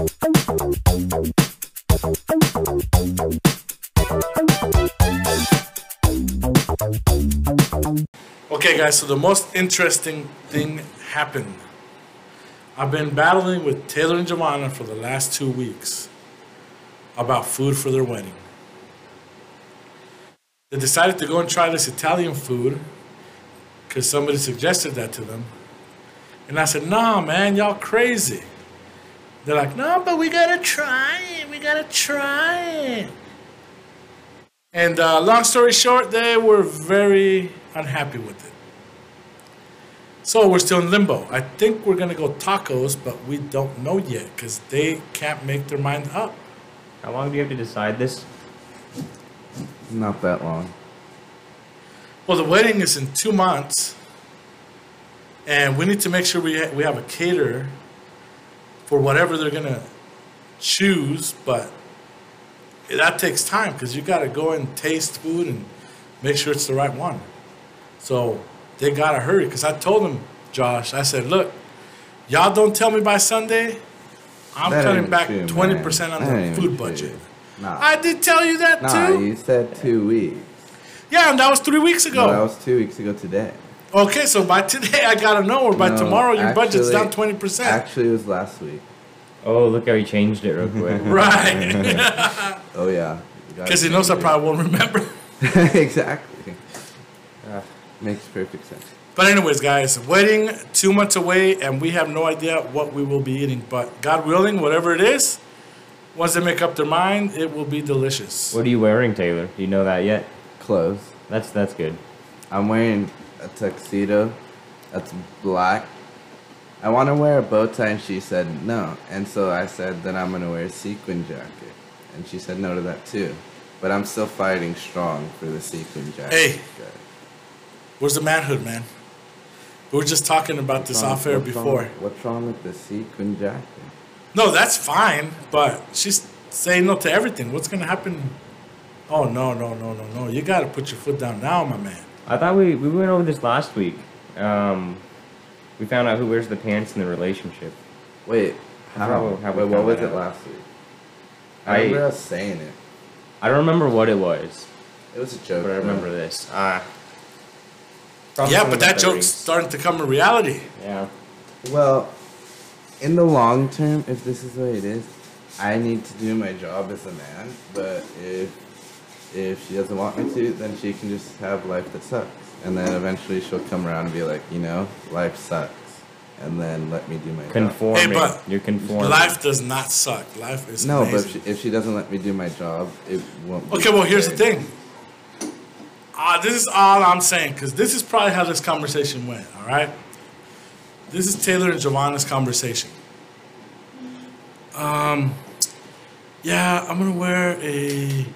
Okay, guys, so the most interesting thing happened. I've been battling with Taylor and Giovanna for the last two weeks about food for their wedding. They decided to go and try this Italian food because somebody suggested that to them. And I said, nah, man, y'all crazy. They're like, no, but we gotta try it. We gotta try it. And uh, long story short, they were very unhappy with it. So we're still in limbo. I think we're gonna go tacos, but we don't know yet because they can't make their mind up. How long do you have to decide this? Not that long. Well, the wedding is in two months, and we need to make sure we ha- we have a caterer for whatever they're gonna choose. But that takes time because you got to go and taste food and make sure it's the right one. So they gotta hurry because I told them, Josh, I said, look, y'all don't tell me by Sunday, I'm That cutting back true, twenty man. percent on That the food budget. Nah. I did tell you that nah, too. you said two weeks. Yeah, and that was three weeks ago. No, that was two weeks ago today. Okay, so by today I gotta know, or by No, tomorrow your budget's down twenty percent. Actually, it was last week. Oh, look how he changed it real quick. Right, Oh yeah. Because he knows I probably won't remember. exactly. Ah. Makes perfect sense. But anyways, guys, wedding two months away, and we have no idea what we will be eating. But God willing, whatever it is, once they make up their mind, it will be delicious. What are you wearing, Taylor? Do you know that yet? Clothes. That's that's good. I'm wearing a tuxedo that's black. I want to wear a bow tie, and she said no. And so I said that I'm going to wear a sequin jacket. And she said no to that too. But I'm still fighting strong for the sequin jacket. Hey. Where's the manhood, man? We were just talking about this What's wrong- off air what's wrong- before. what's wrong with the sequin jacket? No, that's fine, but she's saying no to everything. What's gonna happen? Oh no, no, no, no, no! You gotta put your foot down now, my man. I thought we we went over this last week. Um, we found out who wears the pants in the relationship. Wait, How- how? how Wait, what was that it last week? I, I- remember us saying it. I don't remember what it was, It was a joke. but I though. remember this. Uh, yeah, but of the that joke's 30s. starting to come a reality. Yeah. Well, in the long term, if this is the way it is, I need to do my job as a man. But if if she doesn't want me to, then she can just have life that sucks. And then eventually she'll come around and be like, you know, life sucks. And then let me do my job. Conforming. but You're conforming. Life does not suck. Life is No, but if she, if she doesn't let me do my job, it won't. be Okay, well, here's the thing. Uh, this is all I'm saying, because this is probably how this conversation went, all right? This is Taylor and Giovanna's conversation. Um, yeah, I'm going to wear a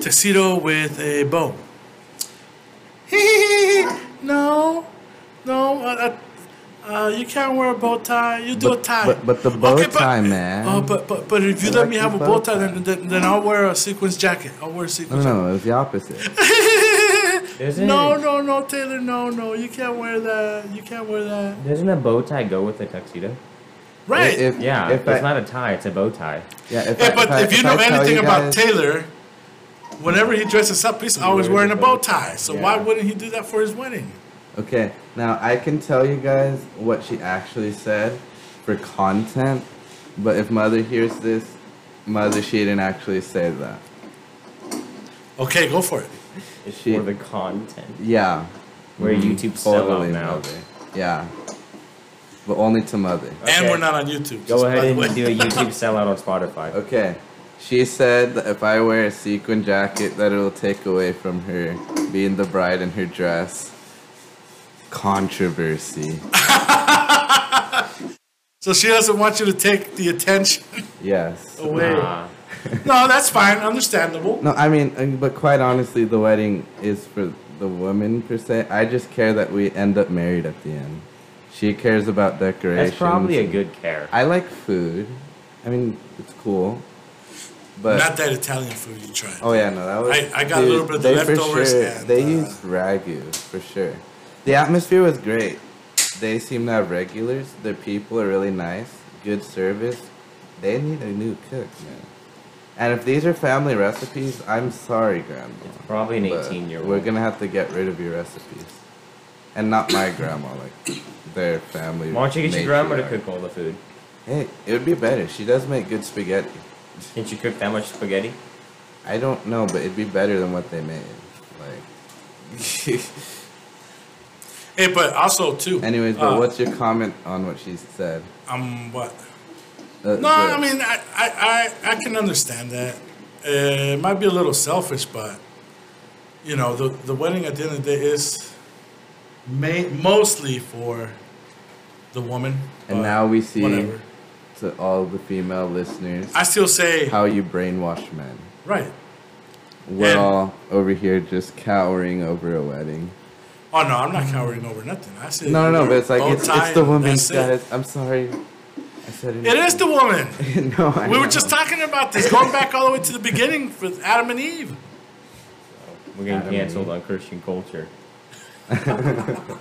tuxedo with a bow. no, no, uh, uh, you can't wear a bow tie. You do But- a tie. but- but the bow Okay, but- tie, man. Oh, but but but if you I let like me have a bow bow tie, tie. then, then then I'll wear a sequins jacket. I'll wear a No, sequins. no, it was the opposite. Isn't no, no, no, Taylor, no, no, you can't wear that. You can't wear that. Doesn't a bow tie go with a tuxedo? Right. If, Yeah, if it's I, not a tie; it's a bow tie. yeah, if yeah, I- but I- if you know I tell anything you about guys- Taylor, whenever he dresses up, he's always wearing a a bow bow tie. So Yeah. why wouldn't he do that for his wedding? Okay, now I can tell you guys what she actually said for content, but if mother hears this, mother, she didn't actually say that. Okay, go for it. It's She- for the content. Yeah. Where Mhm, YouTube sell out now. mother. Yeah. But only to mother. And we're not on YouTube. Go ahead and do a YouTube sellout on Spotify. Okay. She said that if I wear a sequin jacket, that it'll take away from her being the bride in her dress. Controversy. So she doesn't want you to take the attention Yes. away. Nah. No, that's fine. Understandable. No, I mean, uh, but quite honestly, the wedding is for the woman per se. I just care that we end up married at the end. She cares about decorations. That's probably a good care. I like food. I mean, it's cool. But Not that Italian food you tried. oh yeah, no, that was. I- I got a little bit of the leftovers Sure, and, they uh, used ragu for sure. The atmosphere was great. They seem to have regulars. Their people are really nice. Good service. they need a new cook, man. And if these are family recipes, I'm sorry, Grandma. It's probably an 18 year old. We're gonna have to get rid of your recipes, and not my grandma, like their family. Why don't you get your grandma to cook all the food? Hey, it would be better. She does make good spaghetti. Can't you cook that much spaghetti? I don't know, but it'd be better than what they made. Like. Hey, but also too. Anyways, but uh, what's your comment on what she said? Um, what? Uh, No, the- I mean, I, I, I, I can understand that. Uh, it might be a little selfish, but you know, the the wedding at the end of the day is ma- mostly for the woman. And now we see whatever. To all the female listeners I still say how you brainwash men. right. We're And- all over here just cowering over a wedding. Oh no, I'm not cowering over nothing. I said No, no, no, but it's like it's, it's the and woman's that's it. guys. I'm sorry. I said it. It is the woman. no, I We were just talking about this, going back all the way to the beginning with Adam and Eve. We're getting Adam canceled on Christian culture.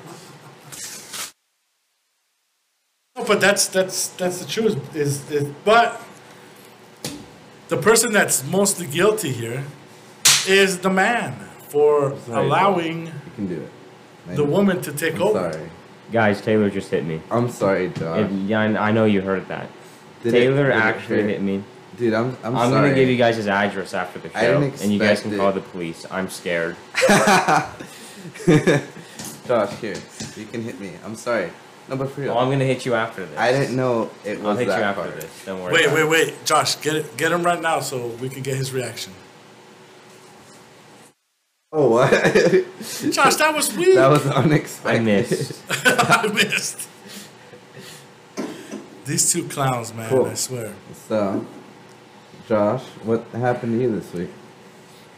No, but that's that's that's the truth. Is, is but the person that's mostly guilty here is the man for Sorry, allowing You can do it. The woman to take I'm over. sorry. Guys, Taylor just hit me. I'm sorry, Josh. If, yeah, I I know you heard that. Did Taylor it actually hurt? hit me. Dude, I'm I'm, sorry. I'm, sorry. gonna give you guys his address after the I show, didn't and you guys expect can call the police. I'm scared. Josh, here. You can hit me. I'm sorry. No, but for real. Well, I'm gonna hit you after this. I didn't know it was I'll hit you after hard. this. Don't worry. Wait, about wait, wait, Josh, get it, get him right now so we can get his reaction. Oh, what? Josh, that was weird. that was unexpected. I missed. I missed. These two clowns, man. Cool. I swear. So, Josh, what happened to you this week?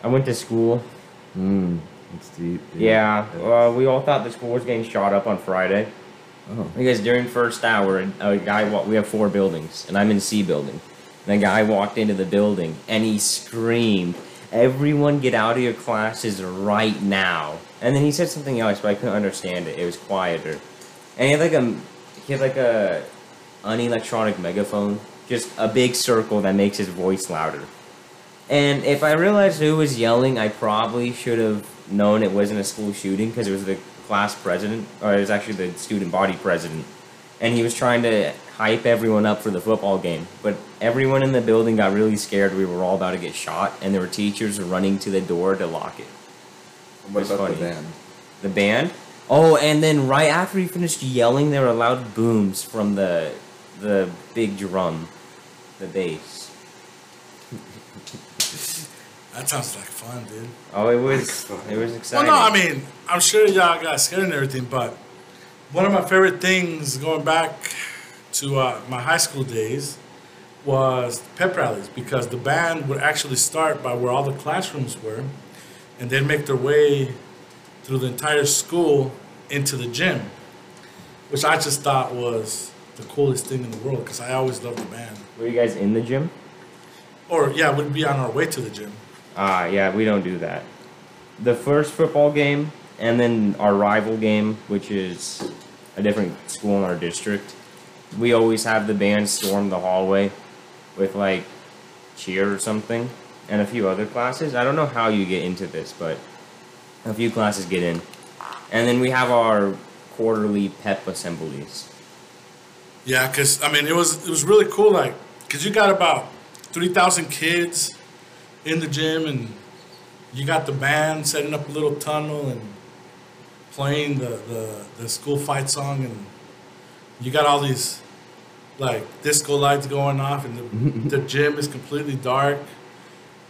I went to school. Hmm, it's deep. dude. Yeah, uh, we all thought the school was getting shot up on Friday Oh. because during first hour, a guy wa- we have four buildings, and I'm in C building. And a guy walked into the building and he screamed, "Everyone, get out of your classes right now!" And then he said something else, but I couldn't understand it. It was quieter, and he had like a he had like a unelectronic megaphone, just a big circle that makes his voice louder. And if I realized who was yelling, I probably should have known it wasn't a school shooting because it was the class president, or it was actually the student body president. And he was trying to hype everyone up for the football game. But everyone in the building got really scared we were all about to get shot, and there were teachers running to the door to lock it. What about funny. the band? The band? Oh, and then right after he finished yelling, there were loud booms from the the big drum, the bass. That sounds like fun, dude. Oh, it was it was exciting. Well, no, I mean, I'm sure y'all got scared and everything, but one of my favorite things going back to uh, my high school days was pep rallies because the band would actually start by where all the classrooms were and they'd make their way through the entire school into the gym, which I just thought was the coolest thing in the world because I always loved the band. Were you guys in the gym? Or, yeah, we'd be on our way to the gym. Ah, yeah, we don't do that. The first football game, and then our rival game, which is a different school in our district, we always have the band storm the hallway with like cheer or something, and a few other classes. I don't know how you get into this, but a few classes get in. And then we have our quarterly pep assemblies. Yeah, cause I mean it was it was really cool, like, cause you got about three thousand kids in the gym, and you got the band setting up a little tunnel and playing the the, the school fight song, and you got all these like disco lights going off, and the the gym is completely dark,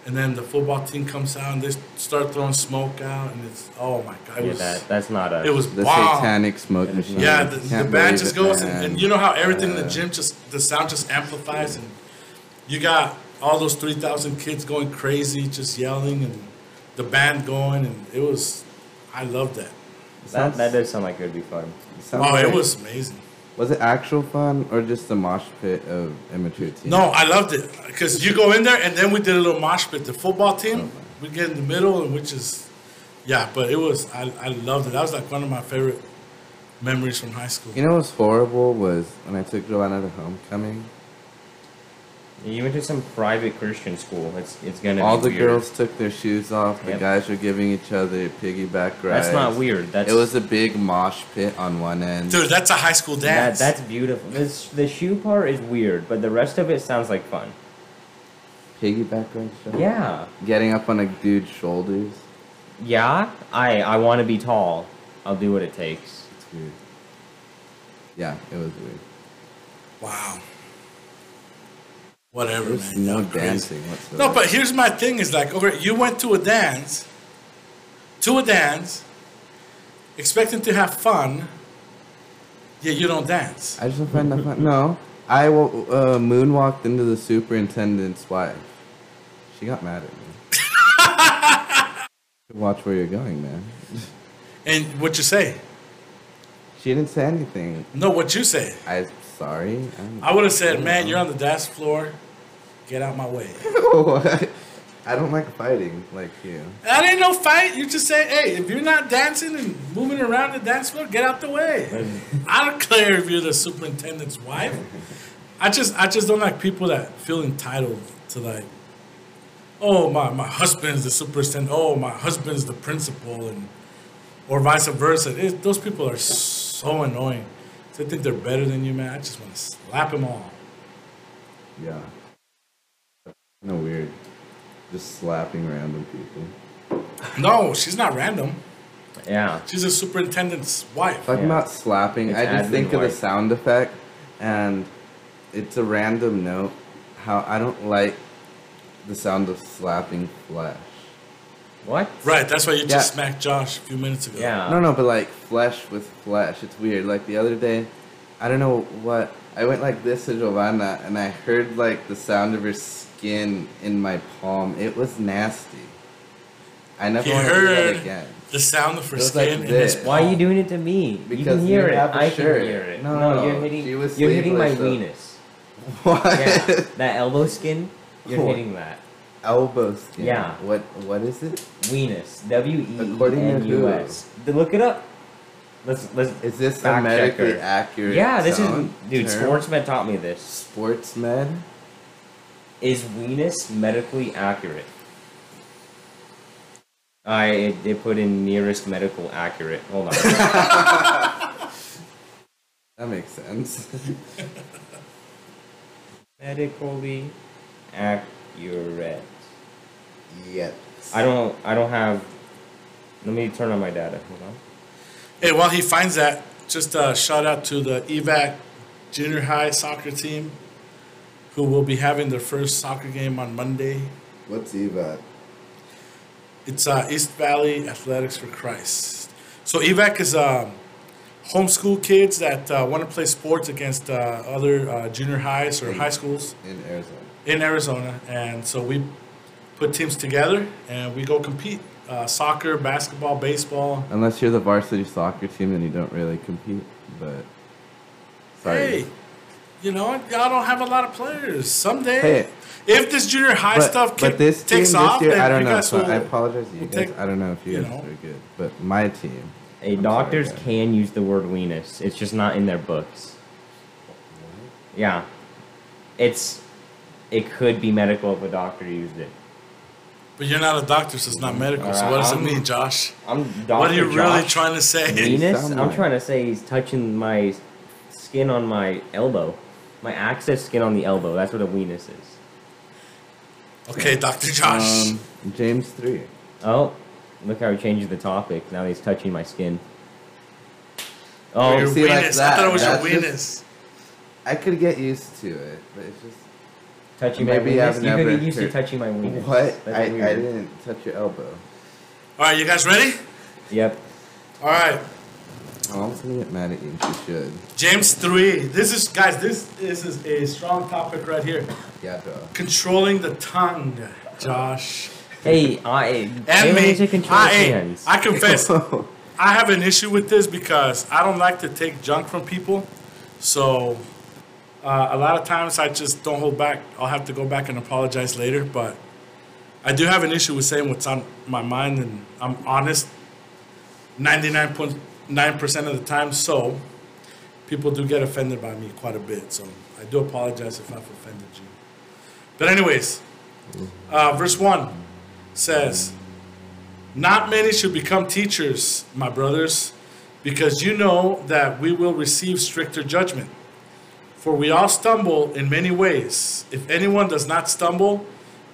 and then the football team comes out and they start throwing smoke out, and it's oh my god, it yeah, was that that's not a. it was The bomb. satanic smoke machine. Yeah, the, the band just goes, and, and you know how everything in the gym just the sound just amplifies, and you got all those three thousand kids going crazy, just yelling, and the band going, and it was, I loved that. that, that does sound like it would be fun. Sounds oh, it was amazing. Was it actual fun or just the mosh pit of immature teens? No, I loved it because you go in there, and then we did a little mosh pit. The football team, we get in the middle, and which is, yeah, but it was, I, I loved it. That was like one of my favorite memories from high school. You know what's horrible was when I took Joanna to homecoming. You went to some private Christian school. It's it's gonna All be the weird. girls took their shoes off. The Yep. guys were giving each other piggyback rides. That's not weird. That's it was a big mosh pit on one end. Dude, that's a high school that, dance. that's beautiful. This the shoe part is weird, but the rest of it sounds like fun. Piggyback ride show? Yeah, Getting up on a dude's shoulders. yeah. I I want to be tall. I'll do what it takes. It's weird. Yeah, it was weird. wow. Whatever, man. no dancing whatsoever. No, but here's my thing: is like, okay, you went to a dance, to a dance, expecting to have fun, Yeah, you don't dance. I just don't find that fun. No, I uh, moonwalked into the superintendent's wife. She got mad at me. Watch where you're going, man. And what you say? She didn't say anything. No, what you say? I'm sorry. I'm, I would have said, man, you're on the dance floor. Get out my way. I don't like fighting like you. That ain't no fight. You just say, hey, if you're not dancing and moving around the dance floor, get out the way. I don't care if you're the superintendent's wife. I just, I just don't like people that feel entitled to like, oh my, my husband's the superintendent. Oh, my husband's the principal, and or vice versa. It, those people are so annoying. They think they're better than you, man. I just want to slap them all. Yeah. No weird. Just slapping random people. No, she's not random. Yeah. She's a superintendent's wife. Talking Yeah. about slapping, It's I just admin think of the sound effect, and it's a random note. How I don't like the sound of slapping flesh. What? Right, that's why you just Yeah. smacked Josh a few minutes ago. Yeah. No, no, but like flesh with flesh. It's weird. Like the other day, I don't know what. I went like this to Giovanna, and I heard like the sound of her skin in my palm. It was nasty. I never He want to do that again. the sound of her It was like skin in his this. Why are you doing it to me? you can hear you it. have a I shirt. can hear it. No, No, no, you're she hitting. was You're hitting my sleeveless, though. weenus. What? Yeah, that elbow skin. You're What? hitting that Elbow skin. Yeah. What? What is it? weenus. W e According to n u s. Look it up. Let's let's. Is this a medically checker. accurate? Yeah, this is dude. term? Sportsmed taught me this. Sports med. Is weenus medically accurate? I they put in nearest medical accurate. Hold on. That makes sense. medically accurate. Yep. I don't. I don't have. Let me turn on my data. Hold on. Hey, while he finds that, just a shout out to the EVAC junior high soccer team who will be having their first soccer game on Monday. What's EVAC? It's uh, East Valley Athletics for Christ. So EVAC is um, homeschool kids that uh, want to play sports against uh, other uh, junior highs or high schools In Arizona. in Arizona, and so we put teams together and we go compete. Uh, soccer, basketball, baseball. Unless you're the varsity soccer team, then you don't really compete. But sorry. Hey, you know, y'all don't have a lot of players. Someday, Hey. if this junior high but, stuff but this team takes this off, year, then I don't know. So will. I apologize to you guys. take- I don't know if you, you guys know. are good, but my team. Hey, I'm doctors sorry, can use the word weenus. It's just not in their books. Yeah. It's it could be medical if a doctor used it. But you're not a doctor, so it's not medical. So what does it I'm- mean, Josh? I'm Dr. what are you really trying to say? Venus? I'm trying to say he's touching my skin on my elbow. My access skin on the elbow. That's what a weenus is. Okay, Doctor Josh. Um, James three. Oh, look how he changes the topic. Now he's touching my skin. Or Oh, your see, like weenus. I thought it was your that's weenus. just- I could get used to it, but it's just touching maybe my I've weenus. You could never get used to touching my weenus. what? I, I didn't touch your elbow. All right, you guys ready? Yep. All right, oh, I'm gonna get mad at you. and You should. James three. This is guys. This, this is a strong topic right here. Yeah, duh. Controlling the tongue, Josh. Hey, I. And me. I, hands. I confess, I have an issue with this because I don't like to take junk from people. So uh, a lot of times I just don't hold back. I'll have to go back and apologize later. But I do have an issue with saying what's on my mind, and I'm honest 99.9% of the time. So people do get offended by me quite a bit. So I do apologize if I've offended you. But, anyways, uh, verse 1 says, Not many should become teachers, my brothers, because you know that we will receive stricter judgment. For we all stumble in many ways. If anyone does not stumble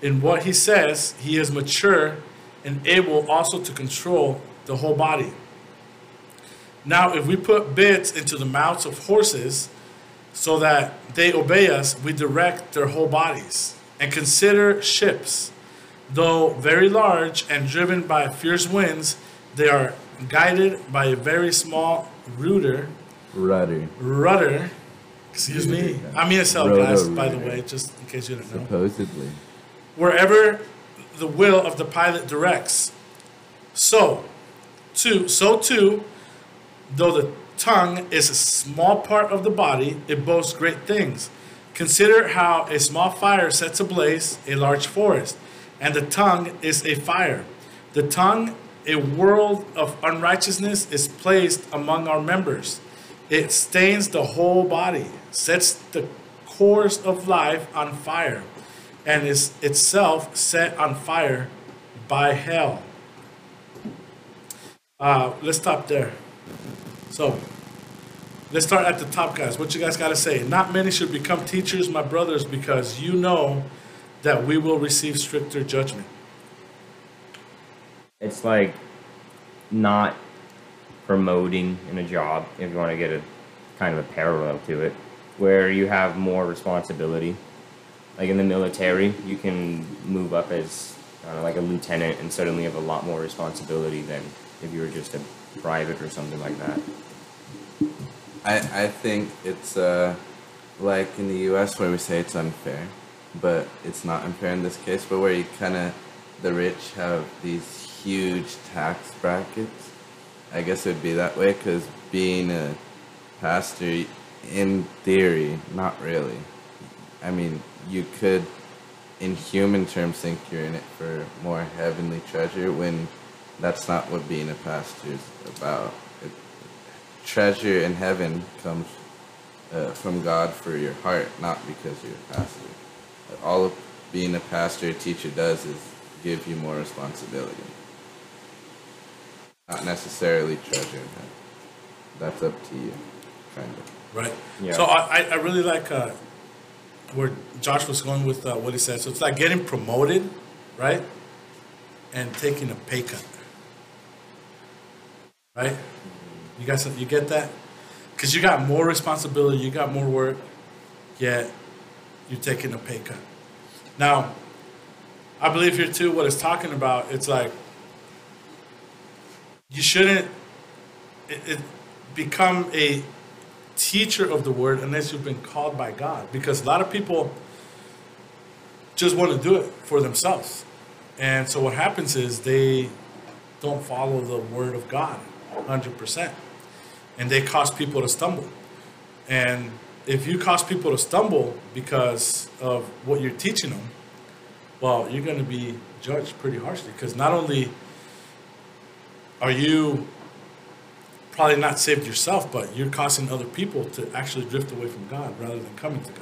in what he says, he is mature and able also to control the whole body. Now, if we put bits into the mouths of horses so that they obey us, we direct their whole bodies. And consider ships. Though very large and driven by fierce winds, they are guided by a very small rudder, Rudder. rudder. Excuse me. I'm ESL, guys, by the way, just in case you didn't know Supposedly. wherever the will of the pilot directs. So, too, so too, though the tongue is a small part of the body, it boasts great things. Consider how a small fire sets ablaze a large forest, and the tongue is a fire. The tongue, a world of unrighteousness, is placed among our members. It stains the whole body, sets the course of life on fire, and is itself set on fire by hell. Uh, let's stop there. So, let's start at the top, guys. What you guys got to say? Not many should become teachers, my brothers, because you know that we will receive stricter judgment. It's like not promoting in a job, if you want to get a kind of a parallel to it, where you have more responsibility. Like in the military, you can move up as uh, like a lieutenant and suddenly have a lot more responsibility than if you were just a private or something like that. I, I think it's uh, like in the U.S. where we say it's unfair, but it's not unfair in this case. But where you kind of the rich have these huge tax brackets. I guess it would be that way because being a pastor, in theory, not really. I mean, you could, in human terms, think you're in it for more heavenly treasure when that's not what being a pastor is about. It, treasure in heaven comes uh, from God for your heart, not because you're a pastor. All of being a pastor or teacher does is give you more responsibility. Not necessarily treasure in. That's up to you, kind of. Right. Yeah. So I, I- I really like uh, where Josh was going with uh, what he said. So it's like getting promoted, right, and taking a pay cut. Right. You guys, you get that? Because you got more responsibility, you got more work, yet you're taking a pay cut. Now, I believe here too. What it's talking about, it's like you shouldn't it, it become a teacher of the word unless you've been called by God. Because a lot of people just want to do it for themselves. And so what happens is they don't follow the word of God 100%. And they cause people to stumble. And if you cause people to stumble because of what you're teaching them, well, you're going to be judged pretty harshly. Because not only are you probably not saved yourself, but you're causing other people to actually drift away from God rather than coming to God.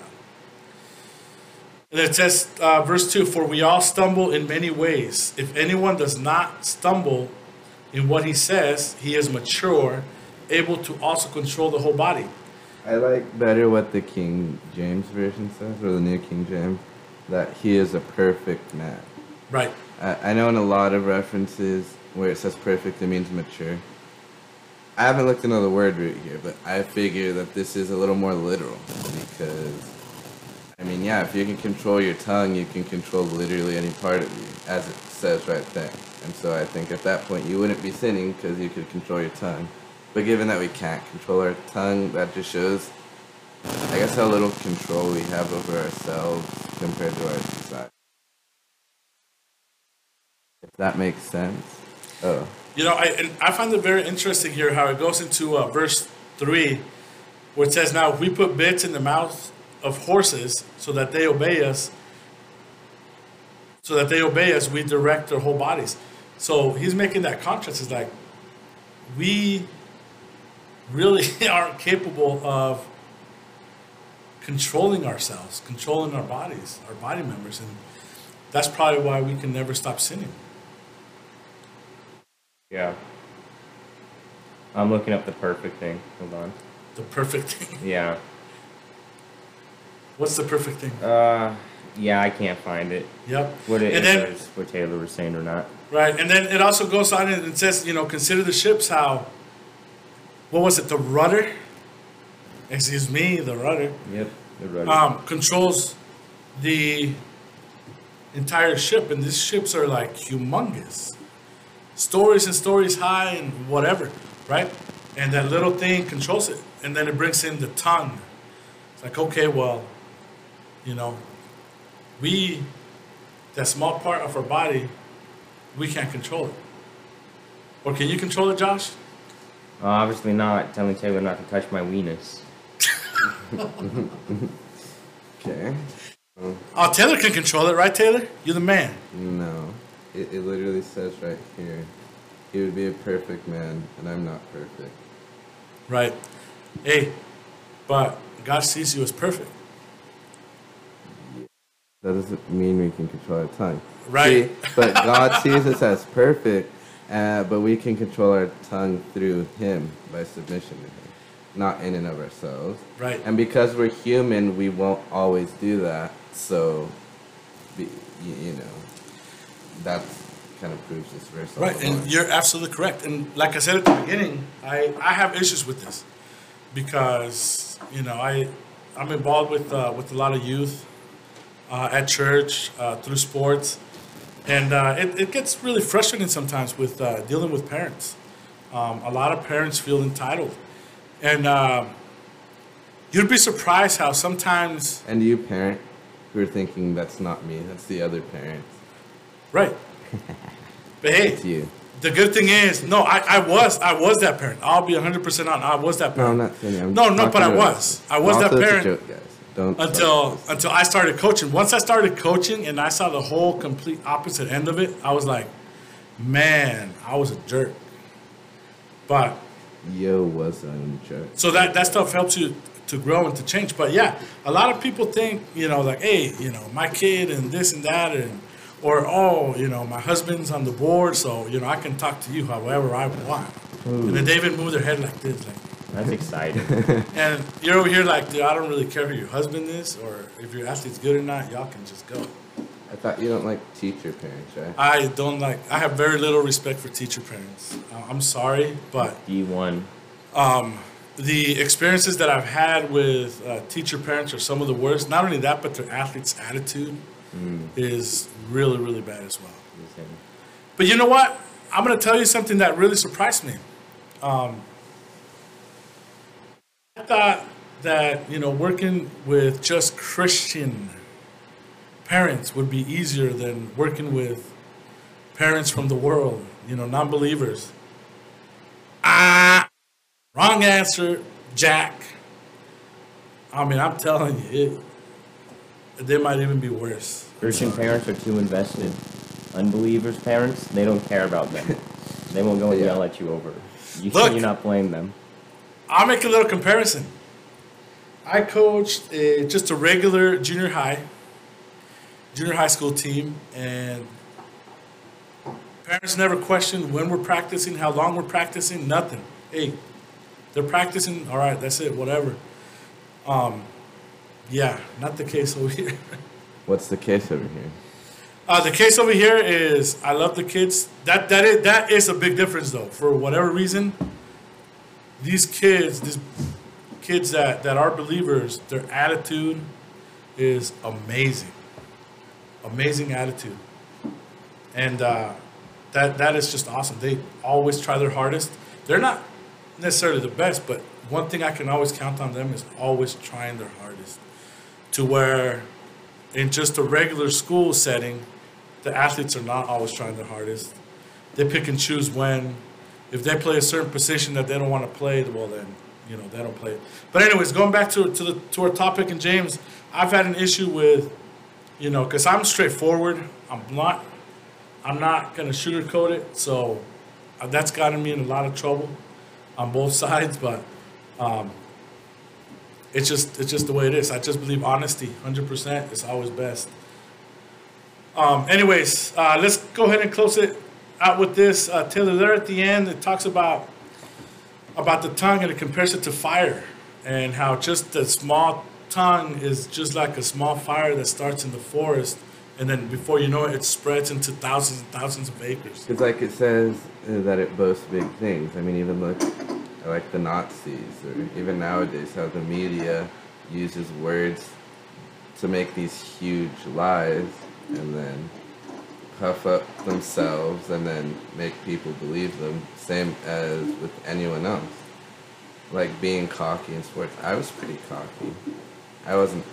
And it says, uh, verse 2 For we all stumble in many ways. If anyone does not stumble in what he says, he is mature, able to also control the whole body. I like better what the King James Version says, or the New King James, that he is a perfect man. Right. I, I know in a lot of references where it says perfect, it means mature. I haven't looked into the word root here, but I figure that this is a little more literal because, I mean, yeah, if you can control your tongue, you can control literally any part of you, as it says right there. And so I think at that point you wouldn't be sinning because you could control your tongue. But given that we can't control our tongue, that just shows, I guess, how little control we have over ourselves compared to our society. If that makes sense. Oh. You know, I, and I find it very interesting here how it goes into uh, verse 3, where it says, Now if we put bits in the mouth of horses so that they obey us, so that they obey us, we direct their whole bodies. So he's making that contrast. It's like, we really aren't capable of controlling ourselves, controlling our bodies, our body members, and that's probably why we can never stop sinning. Yeah. I'm looking up the perfect thing. Hold on. The perfect thing. Yeah. What's the perfect thing? Uh, yeah, I can't find it. Yep. What it and then what Taylor was saying or not. right, and then it also goes on and it says, you know, consider the ships how. What was it? The rudder. Excuse me, the rudder. Yep. The rudder. um, controls the entire ship, and these ships are like humongous, stories and stories high and whatever, right? And that little thing controls it, and then it brings in the tongue. It's like, okay, well, you know, we, that small part of our body, we can't control it. Or can you control it, Josh? Uh, obviously not. Telling Taylor not to touch my weenus. Okay. Oh, Taylor can control it, right, Taylor? You're the man. No. It, it literally says right here. He would be a perfect man, and I'm not perfect. Right. Hey, but God sees you as perfect. That doesn't mean we can control our tongue. Right. See, but God sees us as perfect, uh, but we can control our tongue through Him by submission to Him, not in and of ourselves. Right. And because we're human, we won't always do that. So, be, you, you know, that kind of proves this verse. Right, and more. you're absolutely correct. And like I said at the beginning, I, I have issues with this because you know I I'm involved with uh, with a lot of youth uh, at church uh, through sports, and uh, it it gets really frustrating sometimes with uh, dealing with parents. Um, a lot of parents feel entitled, and uh, you'd be surprised how sometimes And you, parent, who are thinking that's not me, that's the other parent. right. But hey, It's you. The good thing is, no, I, I was I was that parent. I'll be 100% on. I was that No, parent I'm not saying I'm No, no, but I was. I was that parent joke. Don't until until I started coaching. Once I started coaching and I saw the whole complete opposite end of it, I was like, man, I was a jerk. But Yo was a joke. so that that stuff helps you to grow and to change. But yeah, a lot of people think, you know, like, hey, you know, my kid and this and that and or oh, you know, my husband's on the board, so you know, I can talk to you however I want. And then David moved their head like this, like That's exciting. And you're over here like, dude, I don't really care who your husband is or if your athlete's good or not. Y'all can just go. I thought you don't like teacher parents, right? I don't like. I have very little respect for teacher parents. Uh, I'm sorry, but D1. the experiences that I've had with uh, teacher parents are some of the worst. Not only that, but their athlete's attitude is really, really bad as well. But you know what? I'm going to tell you something that really surprised me. Um, I thought that, you know, working with just Christian parents would be easier than working with parents from the world, you know, non believers. Ah, wrong answer, Jack. I mean, I'm telling you, it, they might even be worse. Christian parents are too invested. Unbelievers' parents, they don't care about them. they won't go and Yeah. yell at you over. You Look. you not blame them. I'll make a little comparison. I coached a, just a regular junior high, junior high school team, and parents never questioned when we're practicing, how long we're practicing, nothing. Hey, they're practicing, all right, that's it, whatever. Um, yeah, not the case over here. What's the case over here? Uh, the case over here is I love the kids. That that is that is a big difference though. For whatever reason, these kids, these kids that that are believers, their attitude is amazing. Amazing attitude, and uh, that that is just awesome. They always try their hardest. They're not necessarily the best, but one thing I can always count on them is always trying their hardest. To where in just a regular school setting, the athletes are not always trying their hardest. They pick and choose when. If they play a certain position that they don't want to play, well then, you know, they don't play it. But anyways, going back to to the to our topic and James, I've had an issue with, you know, because I'm straightforward. I'm not. I'm not gonna sugarcoat it. So uh, that's gotten me in a lot of trouble on both sides. But um, it's just it's just the way it is. I just believe honesty, hundred percent, is always best. Um, anyways, uh, let's go ahead and close it out with this. Uh, Taylor, there at the end, it talks about about the tongue and it compares it to fire, and how just the small tongue is just like a small fire that starts in the forest, and then before you know it, it spreads into thousands and thousands of acres. It's like it says uh, that it boasts big things. I mean, even look like the Nazis, or even nowadays, how the media uses words to make these huge lies and then puff up themselves and then make people believe them. Same as with anyone else. Like being cocky in sports. I was pretty cocky. I wasn't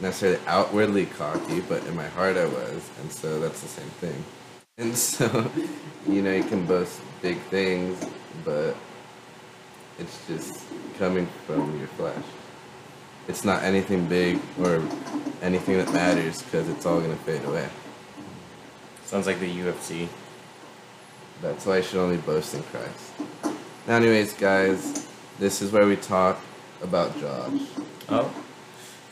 necessarily outwardly cocky, but in my heart I was, and so that's the same thing. And so, you know, you can boast big things, but it's just coming from your flesh. It's not anything big or anything that matters because it's all gonna fade away. Sounds like the UFC. That's why I should only boast in Christ. Now, anyways, guys, this is where we talk about Josh. Oh.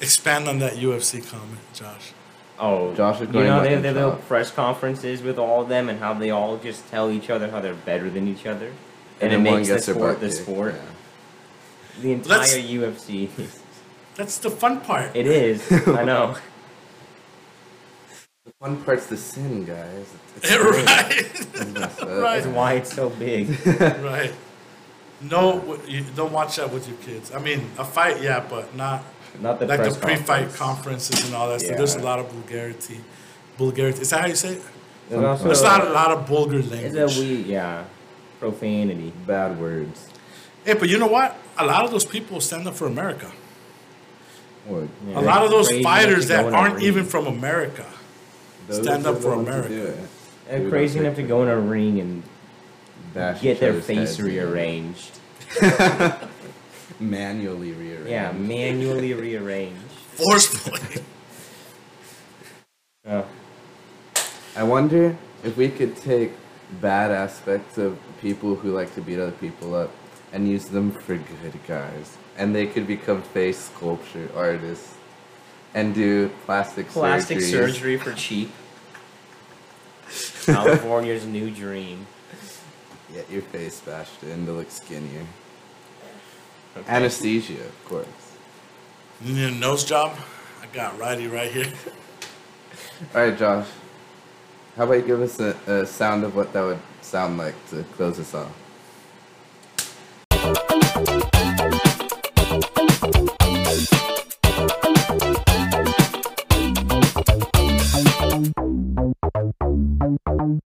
Expand on that UFC comment, Josh. Oh, Josh is you going know they have in their little press conferences with all of them and how they all just tell each other how they're better than each other, and, then it makes the sport the sport. yeah. The entire Let's- UFC. That's the fun part. it is. I know. The fun part's the sin, guys. It's, it's great. right. It's. Right. That's why it's so big. right. No, you don't watch that with your kids. I mean, a fight, yeah, but not Not the like the pre-fight conference. conferences and all that stuff. There's a lot of vulgarity. Vulgarity. Is that how you say it? There's also There's not a lot of vulgar It's language. a we yeah, profanity. Bad words. Hey, but you know what? A lot of those people stand up for America. Or Yeah. A lot of those fighters enough that go in a aren't even from America. Those Stand up for America. do it. They're crazy enough to go in a ring and bash get their face rearranged. Manually rearranged. Yeah, manually rearranged. Forcefully. Oh. I wonder if we could take bad aspects of people who like to beat other people up and use them for good guys. And they could become face sculpture artists and do plastic, Plastic surgeries. surgery for cheap. California's new dream. Get your face bashed in to look skinnier. Okay. Anesthesia, of course. You need a nose job? I got righty right here. Alright, Josh. How about you give us a, a sound of what that would sound like to close us off?